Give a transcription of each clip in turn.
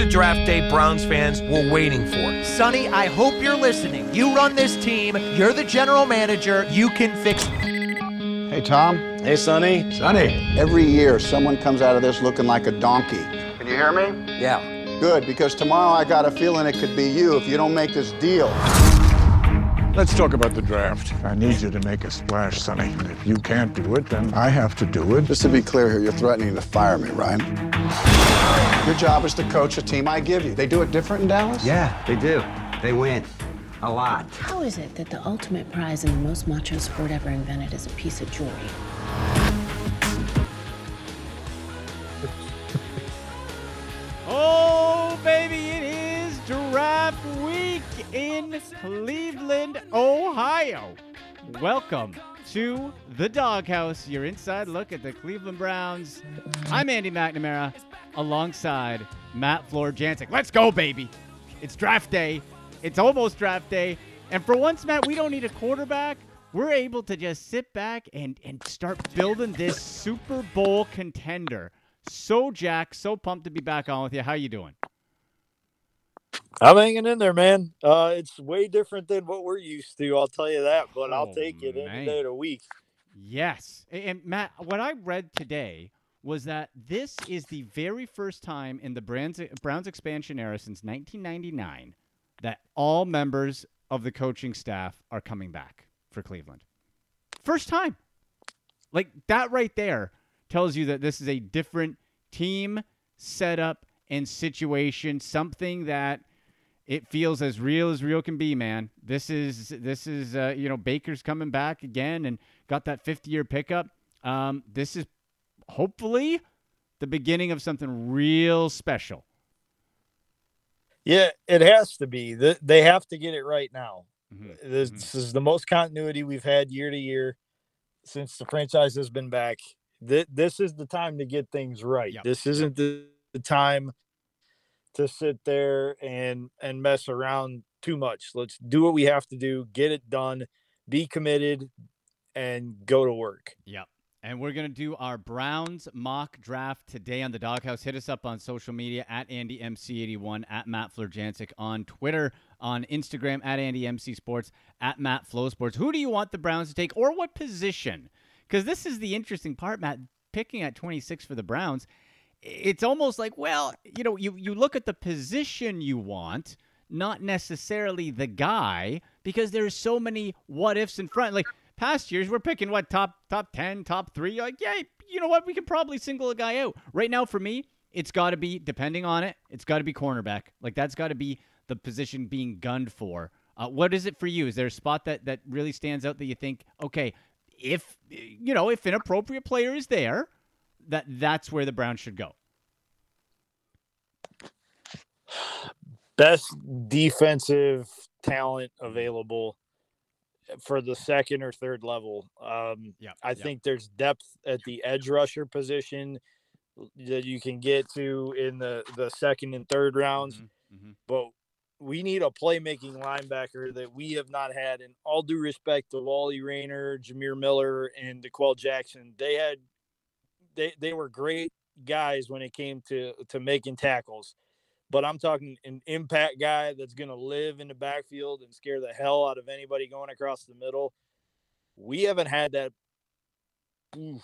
the draft day Browns fans were waiting for. Sonny, I hope you're listening. You run this team, you're the general manager, you can fix it. Hey, Tom. Hey, Sonny. Sonny. Every year, someone comes out of this looking like a donkey. Can you hear me? Yeah. Good, because tomorrow I got a feeling it could be you if you don't make this deal. Let's talk about the draft. I need you to make a splash, Sonny. If you can't do it, then I have to do it. Just to be clear here, you're threatening to fire me, right? Your job is to coach a team I give you. They do it different in Dallas? Yeah, they do. They win. A lot. How is it that the ultimate prize in the most macho sport ever invented is a piece of jewelry? Oh, baby, it is draft week in Cleveland, Ohio. Welcome to the Doghouse, your inside look at the Cleveland Browns. I'm Andy McNamara alongside Matt Florjancic. Let's go, baby. It's draft day. It's almost draft day. And for once, Matt, we don't need a quarterback. We're able to just sit back and, and start building this Super Bowl contender. So Jack, so pumped to be back on with you. How you doing? I'm hanging in there, man. Uh, it's way different than what we're used to. I'll tell you that, but Oh, I'll take it man. any day of the week. Yes. And Matt, what I read today was that this is the very first time in the Browns, Browns expansion era since 1999 that all members of the coaching staff are coming back for Cleveland. First time. Like that right there tells you that this is a different team setup and situation, something that it feels as real as real can be, man. This is this is uh, you know Baker's coming back again and got that 50 year pickup. Um, this is hopefully the beginning of something real special. Yeah, it has to be. Th- They have to get it right now. Mhm. This, this is the most continuity we've had year to year since the franchise has been back. This is the time to get things right. Yep. This isn't the, the time to sit there and and mess around too much. Let's do what we have to do, get it done, be committed, and go to work. Yep. And we're going to do our Browns mock draft today on the Doghouse. Hit us up on social media at AndyMC81, at Matt Florjancic on Twitter, on Instagram at AndyMC Sports, at Matt Flow Sports. Who do you want the Browns to take or what position? Because this is the interesting part, Matt. Picking at 26 for the Browns, it's almost like, well, you know, you, you look at the position you want, not necessarily the guy, because there's so many what ifs in front. Like past years, we're picking what top top ten, top three. Like, yeah, you know what? We can probably single a guy out. Right now, for me, it's got to be depending on it. It's got to be cornerback. Like that's got to be the position being gunned for. Uh, what is it for you? Is there a spot that that really stands out that you think, okay, if you know, if an appropriate player is there, that that's where the Browns should go. Best defensive talent available for the second or third level. Um, Yeah, I think there's depth at the edge rusher position that you can get to in the the second and third rounds, Mhm. but we need a playmaking linebacker that we have not had. In all due respect to Wally Rayner, Jamir Miller, and D'Qwell Jackson, they had they they were great guys when it came to to making tackles. But I'm talking an impact guy that's going to live in the backfield and scare the hell out of anybody going across the middle. We haven't had that oof,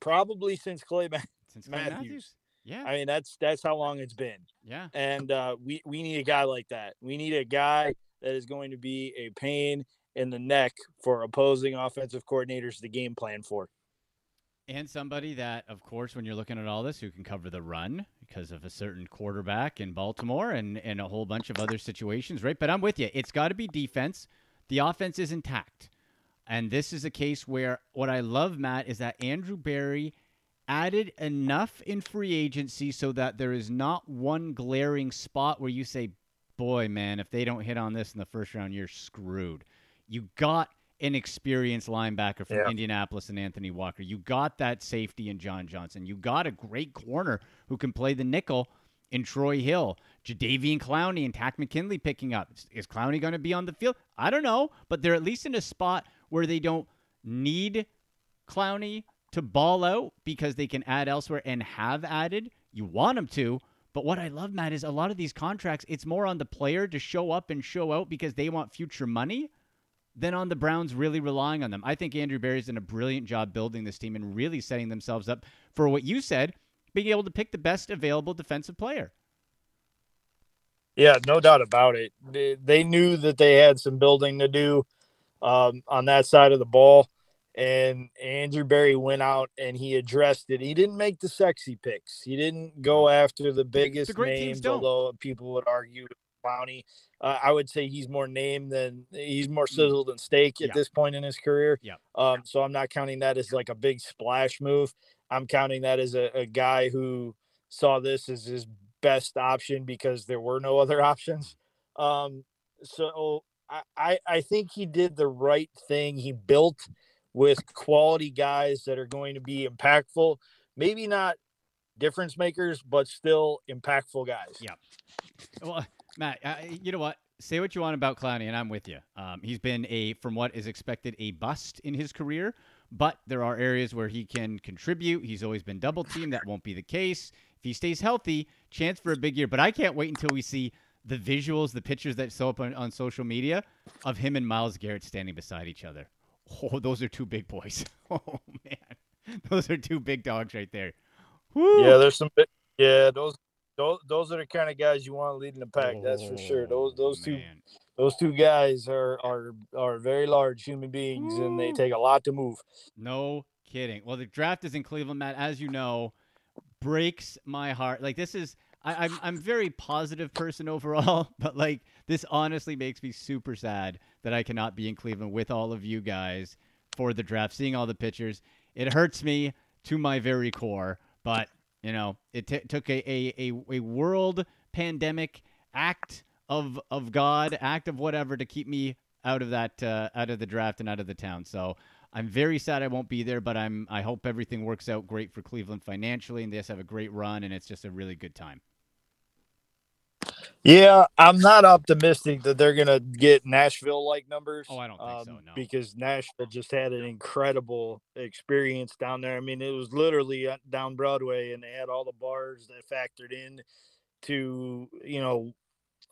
probably since Clay Ma- Since Clay Matthews. Yeah. I mean, that's that's how long it's been. yeah. And uh, we we need a guy like that. We need a guy that is going to be a pain in the neck for opposing offensive coordinators to game plan for. And somebody that, of course, when you're looking at all this, who can cover the run because of a certain quarterback in Baltimore and, and a whole bunch of other situations, right? But I'm with you. It's got to be defense. The offense is intact. And this is a case where what I love, Matt, is that Andrew Berry added enough in free agency so that there is not one glaring spot where you say, boy, man, if they don't hit on this in the first round, you're screwed. You got an experienced linebacker from Yeah. Indianapolis and Anthony Walker. You got that safety in John Johnson. You got a great corner who can play the nickel in Troy Hill. Jadeveon Clowney and Takk McKinley picking up. Is- Is Clowney going to be on the field? I don't know, but they're at least in a spot where they don't need Clowney to ball out because they can add elsewhere and have added. You want them to, But what I love, Matt, is a lot of these contracts, it's more on the player to show up and show out because they want future money than on the Browns really relying on them. I think Andrew Berry's done a brilliant job building this team and really setting themselves up for what you said, being able to pick the best available defensive player. Yeah, no doubt about it. They, they knew that they had some building to do um, on that side of the ball. And Andrew Berry went out and he addressed it. He didn't make the sexy picks. He didn't go after the biggest The names, although people would argue Clowney. Uh, I would say he's more named than he's more Mm. sizzle than steak at Yeah. this point in his career. Yeah. Um, so I'm not counting that as like a big splash move. I'm counting that as a, a guy who saw this as his best option because there were no other options. Um, so I, I, I think he did the right thing. He built with quality guys that are going to be impactful, maybe not difference makers, but still impactful guys. Yeah. Well, Matt, uh, you know what? Say what you want about Clowney, and I'm with you. Um, he's been a, from what is expected, a bust in his career, but there are areas where he can contribute. He's always been double teamed. That won't be the case. If he stays healthy, chance for a big year. But I can't wait until we see the visuals, the pictures that show up on, on social media of him and Myles Garrett standing beside each other. Oh, those are two big boys. Oh, man. Those are two big dogs right there. Woo! Yeah, there's some. bi- Yeah, those those those are the kind of guys you want leading the pack. That's for sure. Those Oh, those two those two guys are are are very large human beings, and they take a lot to move. No kidding. Well, the draft is in Cleveland, Matt. As you know, breaks my heart. Like this is, I, I'm I'm very positive person overall, but like this honestly makes me super sad that I cannot be in Cleveland with all of you guys for the draft. Seeing all the pictures, it hurts me to my very core. But you know, it t- took a, a a a world pandemic act of of God, act of whatever to keep me out of that uh, out of the draft and out of the town. So I'm very sad I won't be there, but I'm I hope everything works out great for Cleveland financially and they just have a great run and it's just a really good time. Yeah, I'm not optimistic that they're gonna get Nashville like numbers. Oh, I don't think so, um, no. Because Nashville just had an incredible experience down there. I mean, it was literally uh, down Broadway, and they had all the bars that factored in to you know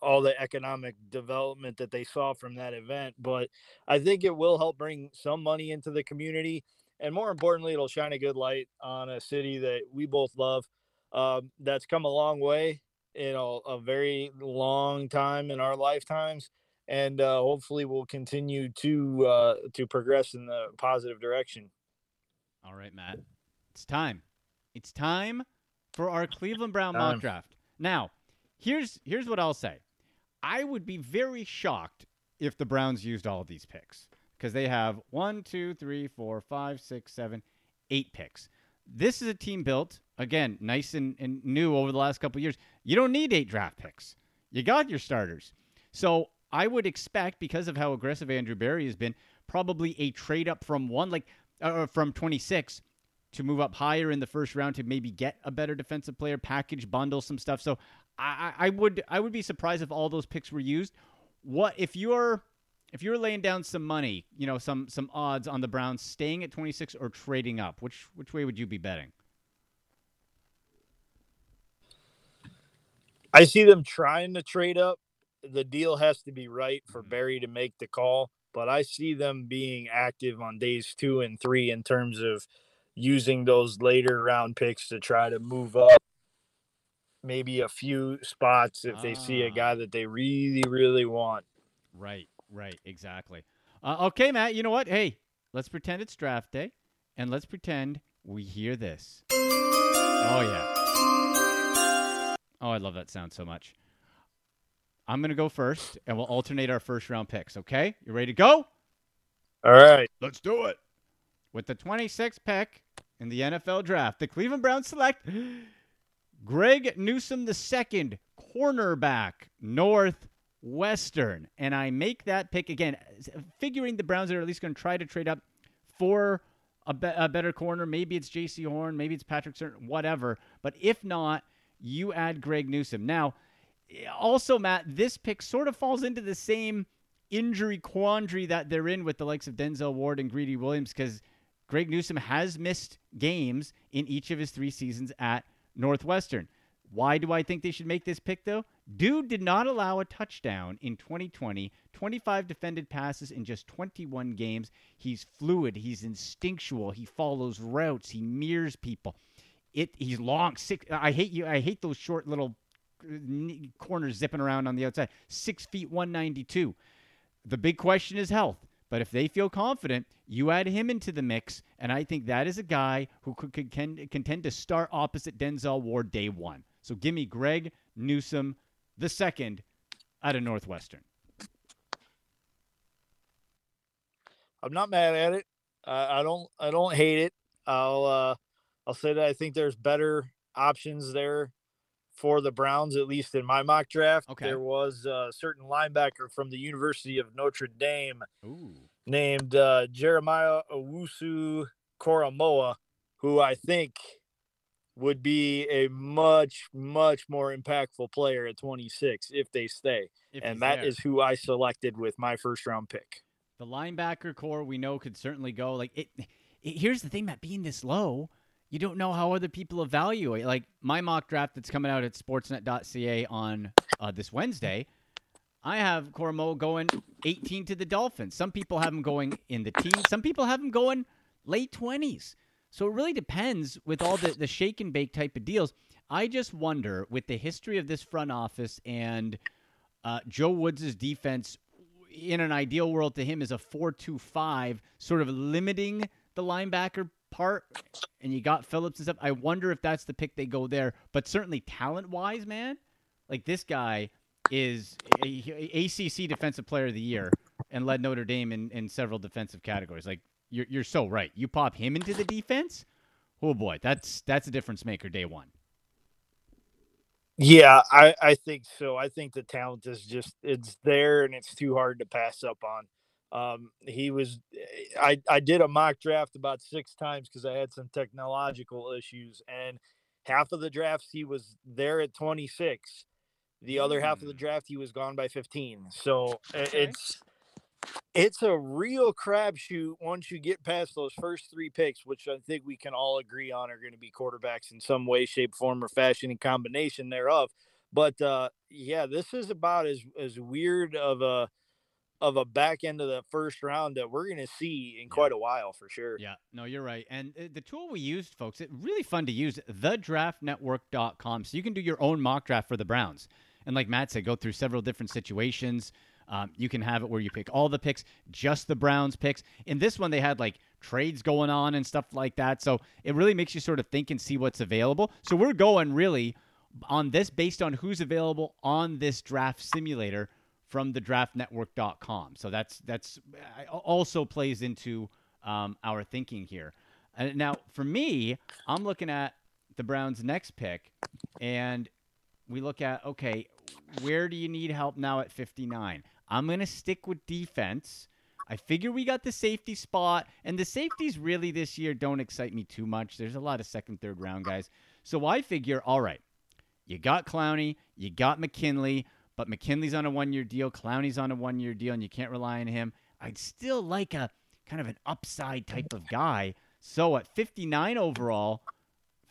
all the economic development that they saw from that event. But I think it will help bring some money into the community, and more importantly, it'll shine a good light on a city that we both love. Um, that's come a long way you know a very long time in our lifetimes and uh, hopefully we'll continue to uh, to progress in the positive direction All right, Matt. It's time. It's time for our Cleveland Brown mock draft. Now, here's here's what I'll say. I would be very shocked if the Browns used all of these picks because they have one, two, three, four, five, six, seven, eight picks. This is a team built again, nice and, and new over the last couple years. You don't need eight draft picks. You got your starters. So I would expect, because of how aggressive Andrew Berry has been, probably a trade up from one, like uh, from 26 to move up higher in the first round to maybe get a better defensive player, package, bundle some stuff. So I, I I would I would be surprised if all those picks were used. What if you're if you're laying down some money, you know, some some odds on the Browns staying at 26 or trading up, which which way would you be betting? i see them trying to trade up the deal has to be right for berry to make the call but i see them being active on days two and three in terms of using those later round picks to try to move up maybe a few spots if they see a Ah. guy that they really really want Right, right, exactly. Uh, okay, Matt. You know what? Hey, let's pretend it's draft day, and let's pretend we hear this. Oh yeah. Oh, I love that sound so much. I'm gonna go first, and we'll alternate our first round picks. Okay, you ready to go? all right Let's do it. With the 26th pick in the NFL draft, the Cleveland Browns select Greg Newsome II, cornerback, Northwestern. And I make that pick again, figuring the Browns are at least going to try to trade up for a, be- a better corner. Maybe it's Jaycee Horn, maybe it's Patrick Surtain, whatever. But if not, you add Greg Newsome. Now, also, Matt, this pick sort of falls into the same injury quandary that they're in with the likes of Denzel Ward and Greedy Williams because Greg Newsome has missed games in each of his three seasons at Northwestern. Why do I think they should make this pick, though? Dude did not allow a touchdown in 2020, 25 defended passes in just 21 games. He's fluid, he's instinctual, he follows routes, he mirrors people. It he's long, six I hate you I hate those short little uh, corners zipping around on the outside. 6 feet 192. The big question is health. But if they feel confident, you add him into the mix, and I think that is a guy who could, contend to start opposite Denzel Ward day one. So give me Greg Newsome the second out of Northwestern. I'm not mad at it. Uh, I don't. I don't hate it. I'll. Uh, I'll say that I think there's better options there for the Browns, at least in my mock draft. Okay. There was a certain linebacker from the University of Notre Dame Ooh. named uh, Jeremiah Owusu Koramoah, who I think would be a much, much more impactful player at 26 if they stay. If and that there. is who I selected with my first round pick. the linebacker core we know could certainly go. Like it, it here's the thing, Matt, being this low, you don't know how other people evaluate. Like my mock draft that's coming out at sportsnet.ca on uh, this Wednesday, I have Cormo going 18 to the Dolphins. Some people have him going in the teens. Some people have him going late 20s. So it really depends with all the, the shake and bake type of deals. I just wonder with the history of this front office and uh, Joe Woods' defense in an ideal world to him is a 4-2-5, sort of limiting the linebacker part. And you got Phillips and stuff. I wonder if that's the pick they go there. But certainly talent-wise, man, like this guy is a, a- ACC Defensive Player of the Year and led Notre Dame in, in several defensive categories. Like you're you're so right. You pop him into the defense. Oh boy, that's that's a difference maker day one. Yeah, I, I think so. I think the talent is just it's there and it's too hard to pass up on. Um, he was I I did a mock draft about six times because I had some technological issues and half of the drafts he was there at 26. The other half of the Mm. draft he was gone by 15. So Okay. it's it's a real crapshoot once you get past those first three picks, which I think we can all agree on are going to be quarterbacks in some way, shape, form, or fashion, and combination thereof. But uh, yeah, this is about as as weird of a of a back end of the first round that we're going to see in quite a while for sure. Yeah, no, you're right. And uh, the tool we used, folks, it really fun to use, thedraftnetwork.com. So you can do your own mock draft for the Browns. And like Matt said, go through several different situations. Um, you can have it where you pick all the picks, just the Browns picks. In this one, they had like trades going on and stuff like that. So it really makes you sort of think and see what's available. So we're going really on this based on who's available on this draft simulator from the draftnetwork.com. So that's that's uh, also plays into um, our thinking here. Uh, now, for me, I'm looking at the Browns' next pick, and we look at okay, where do you need help now at 59? I'm gonna stick with defense. I figure we got the safety spot, and the safeties really this year don't excite me too much. There's a lot of second, third round guys. So I figure, all right, you got Clowney, you got McKinley, but McKinley's on a one year deal, Clowney's on a one year deal, and you can't rely on him. I'd still like a kind of an upside type of guy. So at 59 overall,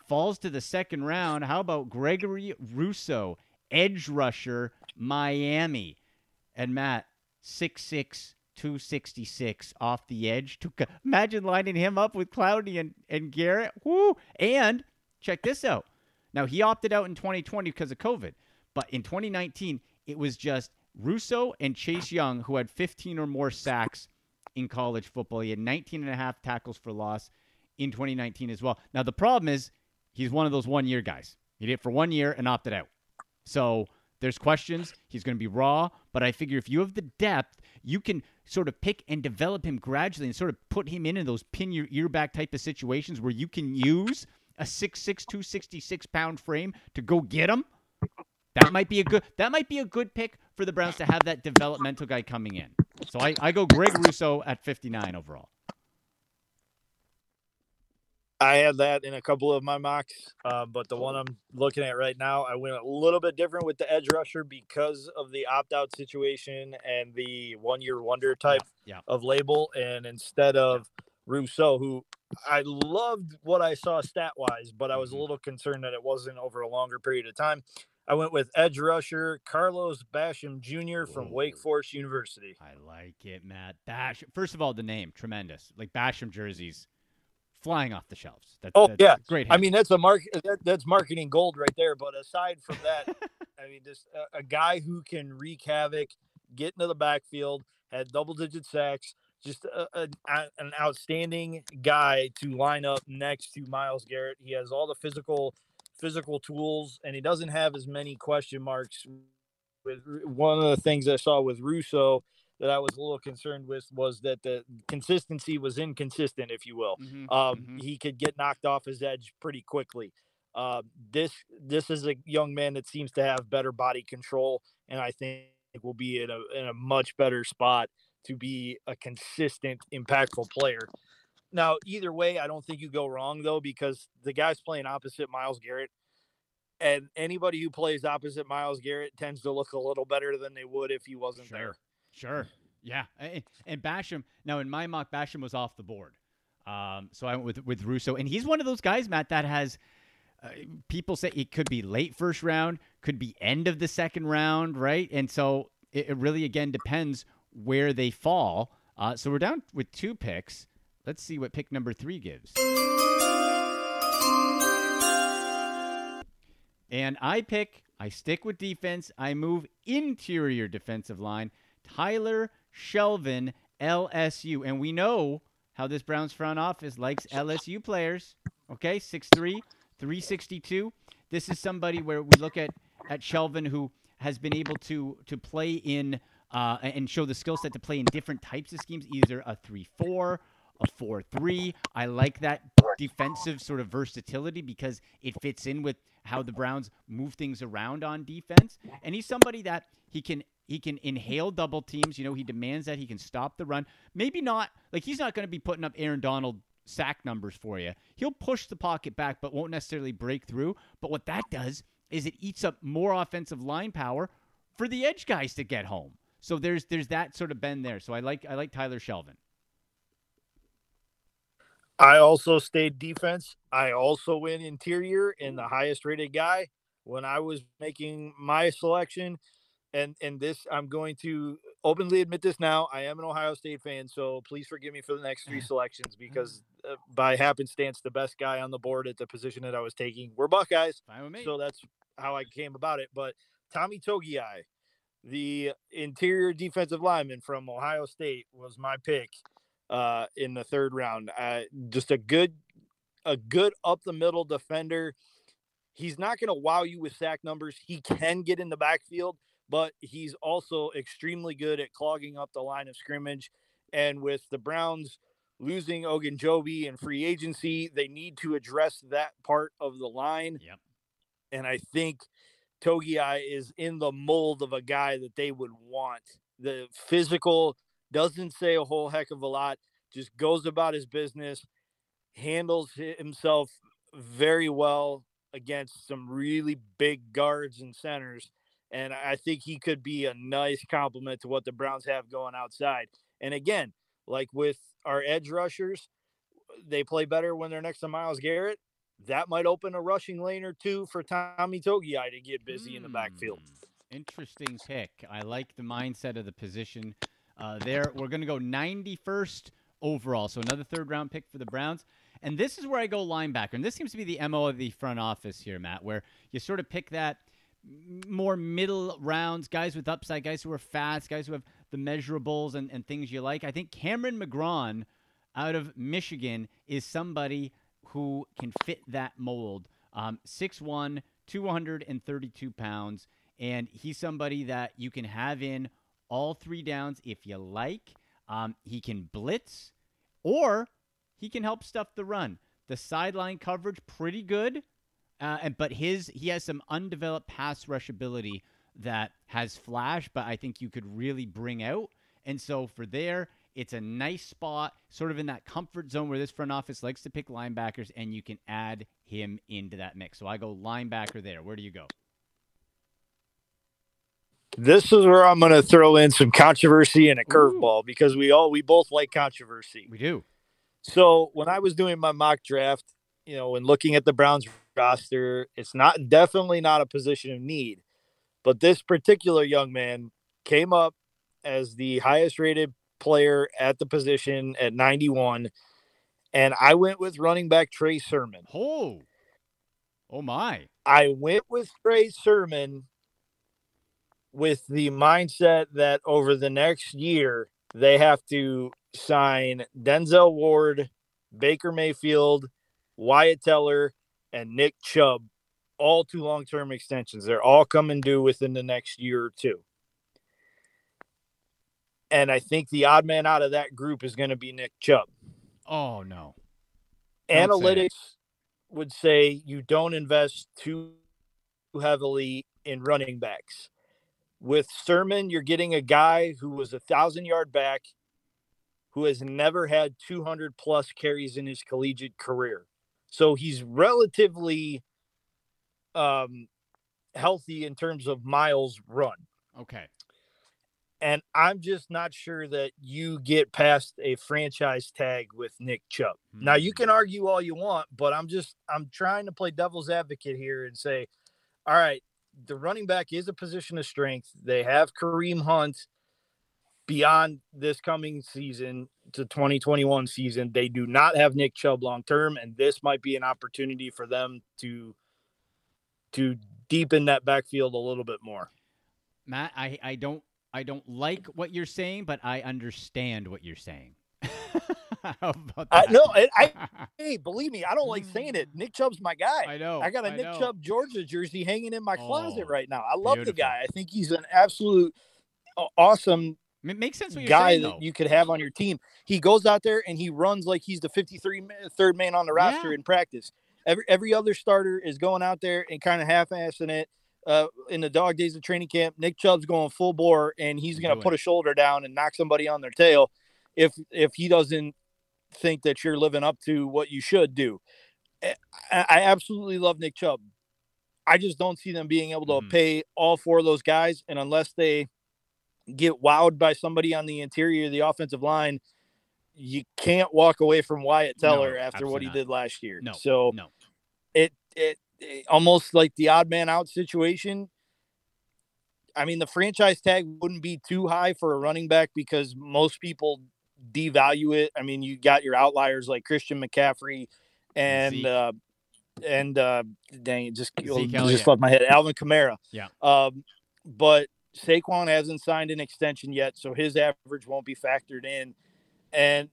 falls to the second round. How about Gregory Rousseau, edge rusher, Miami? And Matt, 6'6, 266 off the edge. Took a- Imagine lining him up with Clowney and, and Garrett. Woo! And check this out. Now, he opted out in 2020 because of COVID, but in 2019, it was just Rousseau and Chase Young who had 15 or more sacks in college football. He had 19 and a half tackles for loss in 2019 as well. Now, the problem is he's one of those one year guys. He did it for one year and opted out. So there's questions. He's going to be raw, but I figure if you have the depth, you can sort of pick and develop him gradually and sort of put him in, in those pin your ear back type of situations where you can use a 6'6", 266 pound frame to go get him. That might be a good that might be a good pick for the Browns to have that developmental guy coming in. So I, I go Greg Rousseau at 59 overall. I had that in a couple of my mocks, uh, but the one I'm looking at right now, I went a little bit different with the edge rusher because of the opt out situation and the one year wonder type Yeah. of label. And instead of Rousseau, who I loved what I saw stat wise, but I was a little concerned that it wasn't over a longer period of time. I went with edge rusher Carlos Basham Jr. from Wake Forest University. I like it, Matt. Bash. First of all, the name tremendous. Like Basham jerseys, flying off the shelves. That's, Oh yeah, great. I mean that's a mark. That, that's marketing gold right there. But aside from that, I mean, just a, a guy who can wreak havoc, get into the backfield, had double digit sacks, just a, a- an outstanding guy to line up next to Myles Garrett. He has all the physical physical tools, and he doesn't have as many question marks. With one of the things I saw with Rousseau that I was a little concerned with was that the consistency was inconsistent, if you will. Mhm, Um, mhm. He could get knocked off his edge pretty quickly. Uh, this this is a young man that seems to have better body control, and I think will be in a in a much better spot to be a consistent, impactful player. Now, either way, I don't think you go wrong though, because the guy's playing opposite Myles Garrett, and anybody who plays opposite Myles Garrett tends to look a little better than they would if he wasn't there. Sure. Yeah. And, Basham, now in my mock, Basham was off the board. Um, so I went with, with Rousseau. And he's one of those guys, Matt, that has uh, people say it could be late first round, could be end of the second round, right? And so it, it really, again, depends where they fall. Uh, so we're down with two picks. Let's see what pick number three gives. And I pick, I stick with defense. I move interior defensive line. Tyler Shelvin, LSU. And we know how this Browns front office likes LSU players. Okay, 6'3, 362. This is somebody where we look at, at Shelvin who has been able to to play in uh, and show the skill set to play in different types of schemes, either a 3 4, a 4 3. I like that defensive sort of versatility because it fits in with how the Browns move things around on defense. And he's somebody that he can he can inhale double teams. You know, he demands that he can stop the run. Maybe not like he's not going to be putting up Aaron Donald sack numbers for you. He'll push the pocket back, but won't necessarily break through. But what that does is it eats up more offensive line power for the edge guys to get home. So there's there's that sort of bend there. So I like I like Tyler Shelvin. I also stayed defense. I also went interior and the highest rated guy when I was making my selection. And and this I'm going to openly admit this now. I am an Ohio State fan, so please forgive me for the next three selections because uh, by happenstance the best guy on the board at the position that I was taking were Buckeyes. Fine with me. So that's how I came about it. But Tommy Togiai, the interior defensive lineman from Ohio State, was my pick uh, in the third round. Uh, just a good, a good up the middle defender. He's not going to wow you with sack numbers. He can get in the backfield, but he's also extremely good at clogging up the line of scrimmage. And with the Browns losing Ogunjobi and free agency, they need to address that part of the line. Yep. And I think Togiai is in the mold of a guy that they would want. The physical doesn't say a whole heck of a lot, just goes about his business, handles himself very well against some really big guards and centers. And I think he could be a nice complement to what the Browns have going outside. And again, like with our edge rushers, they play better when they're next to Myles Garrett. That might open a rushing lane or two for Tommy Togiai to get busy in the backfield. Hmm, Interesting pick. I like the mindset of the position uh, there. We're going to go 91st overall, so another third round pick for the Browns. And this is where I go linebacker. And this seems to be the MO of the front office here, Matt, where you sort of pick that more middle rounds, guys with upside, guys who are fast, guys who have the measurables and, and things you like. I think Cameron McGrone out of Michigan is somebody who can fit that mold. Um, 6'1, 232 pounds. And he's somebody that you can have in all three downs if you like. Um, he can blitz or he can help stuff the run. The sideline coverage, pretty good. Uh, and but his he has some undeveloped pass rush ability that has flash, but I think you could really bring out. And so for there, it's a nice spot, sort of in that comfort zone where this front office likes to pick linebackers, and you can add him into that mix. So I go linebacker there. Where do you go? This is where I'm going to throw in some controversy and a curveball because we all we both like controversy. We do. So when I was doing my mock draft, you know, when looking at the Browns roster, it's not definitely not a position of need. But this particular young man came up as the highest rated player at the position at 91. And I went with running back Trey Sermon. Oh, oh my. I went with Trey Sermon with the mindset that over the next year, they have to sign Denzel Ward, Baker Mayfield, Wyatt Teller, and Nick Chubb, all two long term extensions. They're all coming due within the next year or two. And I think the odd man out of that group is going to be Nick Chubb. Oh no. Don't say. Analytics would say you don't invest too heavily in running backs. With Sermon, you're getting a guy who was a thousand yard back who has never had 200 plus carries in his collegiate career. So he's relatively um, healthy in terms of miles run. Okay. And I'm just not sure that you get past a franchise tag with Nick Chubb. Now you can argue all you want, but I'm just I'm trying to play devil's advocate here and say, all right, the running back is a position of strength. They have Kareem Hunt beyond this coming season to 2021 season. They do not have Nick Chubb long term, and this might be an opportunity for them to to deepen that backfield a little bit more. Matt, I, I don't I don't like what you're saying, but I understand what you're saying. I, no, I, I hey, believe me, I don't like saying it. Nick Chubb's my guy. I know. I got a I Nick know. Chubb Georgia jersey hanging in my closet Oh, right now. I love the guy. I think he's an absolute awesome It makes sense guy saying, that though. you could have on your team. He goes out there and he runs like he's the 53 third man on the roster Yeah. in practice. Every every other starter is going out there and kind of half-assing it. Uh, in the dog days of training camp, Nick Chubb's going full bore and he's going to put a shoulder down and knock somebody on their tail if if he doesn't think that you're living up to what you should do. I, I absolutely love Nick Chubb. I just don't see them being able to Mhm. pay all four of those guys, and unless they get wowed by somebody on the interior of the offensive line, you can't walk away from Wyatt No, Teller after what he not. did last year. No, so no. it, it it almost like the odd man out situation. I mean, the franchise tag wouldn't be too high for a running back because most people devalue it. I mean, you got your outliers like Christian McCaffrey and Zeke. uh and uh dang it, just Zeke just Elliott. left my head. Alvin Kamara. Yeah. Um, but Saquon hasn't signed an extension yet, so his average won't be factored in. And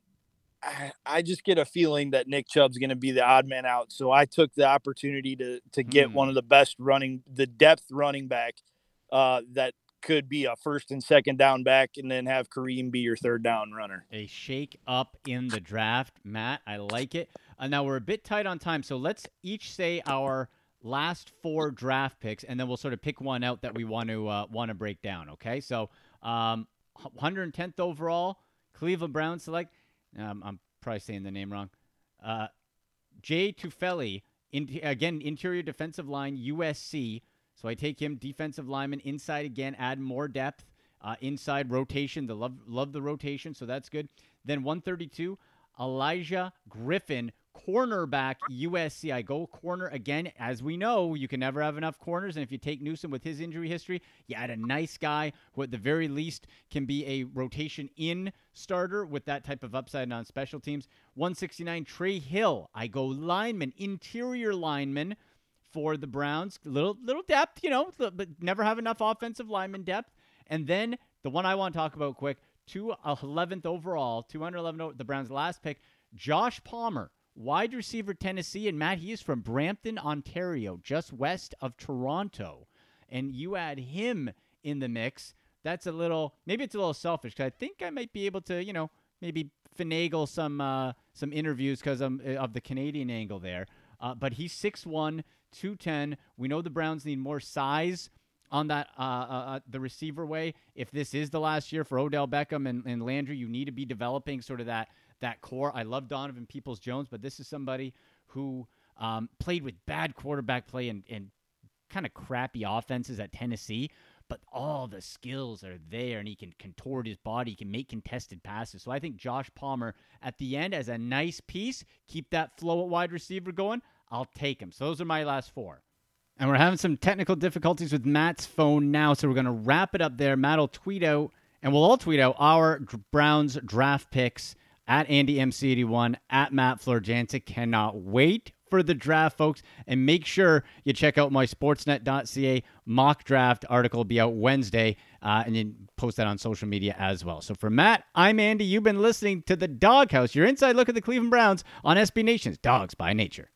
I, I just get a feeling that Nick Chubb's going to be the odd man out. So I took the opportunity to to get Hmm. one of the best running, the depth running back uh, that could be a first and second down back, and then have Kareem be your third down runner. a shake up in the draft, Matt. I like it. Uh, now we're a bit tight on time, so let's each say our last four draft picks, and then we'll sort of pick one out that we want to uh, want to break down. Okay, so um, 110th overall, Cleveland Browns select. Um, I'm probably saying the name wrong. Uh, Jay Tufele, in, again interior defensive line, USC. So I take him defensive lineman inside again, add more depth. Uh, inside rotation, the love love the rotation, so that's good. Then 132, Olaijah Griffin, cornerback USC. I go corner again. As we know, you can never have enough corners, and if you take Newsome with his injury history, you add a nice guy who at the very least can be a rotation in starter with that type of upside on special teams. 169, Trey Hill. I go lineman, interior lineman for the Browns. Little little depth, you know, but never have enough offensive lineman depth. And then the one I want to talk about quick, two 11th overall, 211 o- the Browns' last pick, Josh Palmer, wide receiver Tennessee, and Matt, he is from Brampton, Ontario, just west of Toronto. And you add him in the mix. That's a little maybe it's a little selfish because I think I might be able to, you know, maybe finagle some uh, some interviews because of the Canadian angle there. Uh, but he's 6'1", 210. We know the Browns need more size on that uh, uh, uh, the receiver way. If this is the last year for Odell Beckham and, and Landry, you need to be developing sort of that that core. I love Donovan Peoples Jones, but this is somebody who um, played with bad quarterback play and, and kind of crappy offenses at Tennessee. but all the skills are there and he can contort his body, he can make contested passes. So I think Josh Palmer at the end as a nice piece, keep that flow at wide receiver going. I'll take him. So those are my last four. And we're having some technical difficulties with Matt's phone now, so we're going to wrap it up there. Matt will tweet out, and we'll all tweet out our Browns draft picks at Andy AndyMC81 at Matt Florjancic. Cannot wait for the draft, folks. And make sure you check out my sportsnet.ca mock draft article. Be out Wednesday, uh, and then post that on social media as well. So for Matt, I'm Andy. You've been listening to the Doghouse, your inside look at the Cleveland Browns on SB Nation's Dawgs by Nature.